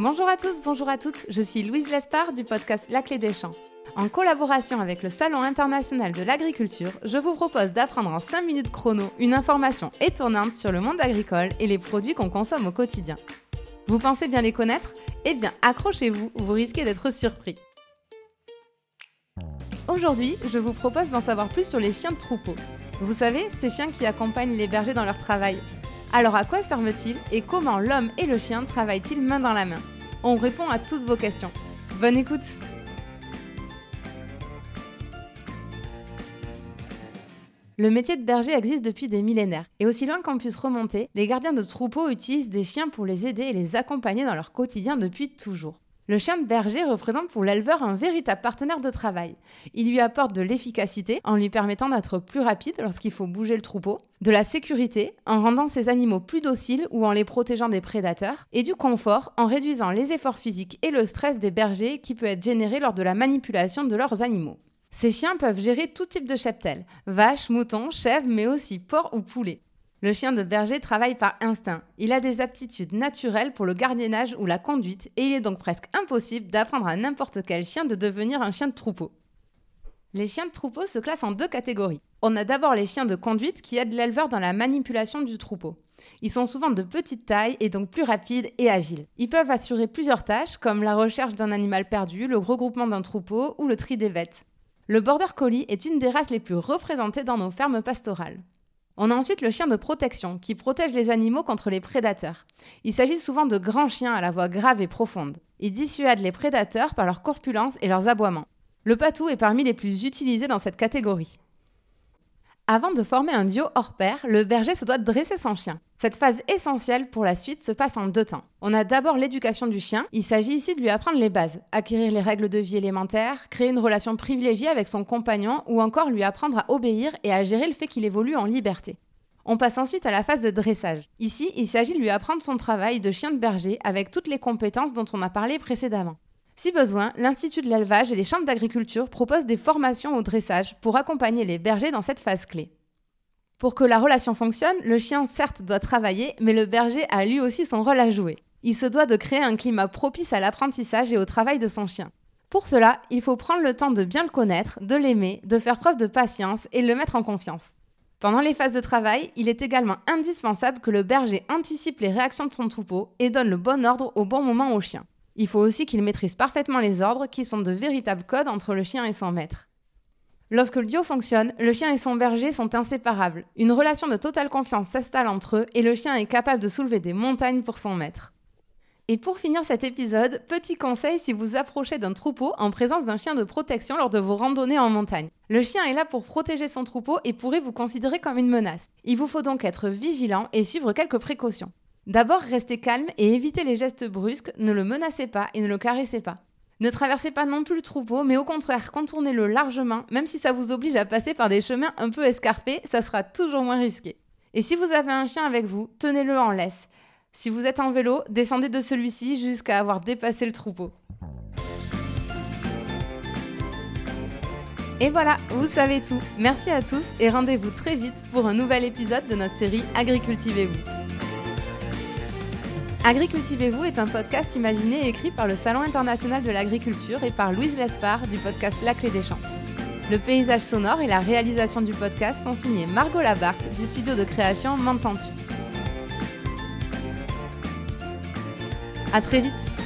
Bonjour à tous, bonjour à toutes, je suis Louise Lespard du podcast La Clé des Champs. En collaboration avec le Salon international de l'agriculture, je vous propose d'apprendre en 5 minutes chrono une information étonnante sur le monde agricole et les produits qu'on consomme au quotidien. Vous pensez bien les connaître? Eh bien, accrochez-vous, vous risquez d'être surpris. Aujourd'hui, je vous propose d'en savoir plus sur les chiens de troupeau. Vous savez, ces chiens qui accompagnent les bergers dans leur travail, alors à quoi servent-ils et comment l'homme et le chien travaillent-ils main dans la main? On répond à toutes vos questions. Bonne écoute Le métier de berger existe depuis des millénaires, et aussi loin qu'on puisse remonter, les gardiens de troupeaux utilisent des chiens pour les aider et les accompagner dans leur quotidien depuis toujours. Le chien de berger représente pour l'éleveur un véritable partenaire de travail. Il lui apporte de l'efficacité en lui permettant d'être plus rapide lorsqu'il faut bouger le troupeau, de la sécurité en rendant ses animaux plus dociles ou en les protégeant des prédateurs, et du confort en réduisant les efforts physiques et le stress des bergers qui peut être généré lors de la manipulation de leurs animaux. Ces chiens peuvent gérer tout type de cheptel, vaches, moutons, chèvres, mais aussi porcs ou poulets. Le chien de berger travaille par instinct. Il a des aptitudes naturelles pour le gardiennage ou la conduite et il est donc presque impossible d'apprendre à n'importe quel chien de devenir un chien de troupeau. Les chiens de troupeau se classent en deux catégories. On a d'abord les chiens de conduite qui aident l'éleveur dans la manipulation du troupeau. Ils sont souvent de petite taille et donc plus rapides et agiles. Ils peuvent assurer plusieurs tâches comme la recherche d'un animal perdu, le regroupement d'un troupeau ou le tri des bêtes. Le border collie est une des races les plus représentées dans nos fermes pastorales. On a ensuite le chien de protection, qui protège les animaux contre les prédateurs. Il s'agit souvent de grands chiens à la voix grave et profonde. Ils dissuadent les prédateurs par leur corpulence et leurs aboiements. Le patou est parmi les plus utilisés dans cette catégorie. Avant de former un duo hors pair, le berger se doit dresser son chien. Cette phase essentielle pour la suite se passe en deux temps. On a d'abord l'éducation du chien. Il s'agit ici de lui apprendre les bases, acquérir les règles de vie élémentaires, créer une relation privilégiée avec son compagnon ou encore lui apprendre à obéir et à gérer le fait qu'il évolue en liberté. On passe ensuite à la phase de dressage. Ici, il s'agit de lui apprendre son travail de chien de berger avec toutes les compétences dont on a parlé précédemment. Si besoin, l'Institut de l'élevage et les chambres d'agriculture proposent des formations au dressage pour accompagner les bergers dans cette phase clé. Pour que la relation fonctionne, le chien certes doit travailler, mais le berger a lui aussi son rôle à jouer. Il se doit de créer un climat propice à l'apprentissage et au travail de son chien. Pour cela, il faut prendre le temps de bien le connaître, de l'aimer, de faire preuve de patience et le mettre en confiance. Pendant les phases de travail, il est également indispensable que le berger anticipe les réactions de son troupeau et donne le bon ordre au bon moment au chien. Il faut aussi qu'il maîtrise parfaitement les ordres qui sont de véritables codes entre le chien et son maître. Lorsque le duo fonctionne, le chien et son berger sont inséparables. Une relation de totale confiance s'installe entre eux et le chien est capable de soulever des montagnes pour son maître. Et pour finir cet épisode, petit conseil si vous approchez d'un troupeau en présence d'un chien de protection lors de vos randonnées en montagne. Le chien est là pour protéger son troupeau et pourrait vous considérer comme une menace. Il vous faut donc être vigilant et suivre quelques précautions. D'abord, restez calme et évitez les gestes brusques, ne le menacez pas et ne le caressez pas. Ne traversez pas non plus le troupeau, mais au contraire, contournez-le largement, même si ça vous oblige à passer par des chemins un peu escarpés, ça sera toujours moins risqué. Et si vous avez un chien avec vous, tenez-le en laisse. Si vous êtes en vélo, descendez de celui-ci jusqu'à avoir dépassé le troupeau. Et voilà, vous savez tout. Merci à tous et rendez-vous très vite pour un nouvel épisode de notre série Agricultivez-vous. Agricultivez-vous est un podcast imaginé et écrit par le Salon international de l'agriculture et par Louise Lespard du podcast La Clé des Champs. Le paysage sonore et la réalisation du podcast sont signés Margot Labarthe du studio de création M'entends-tu. À très vite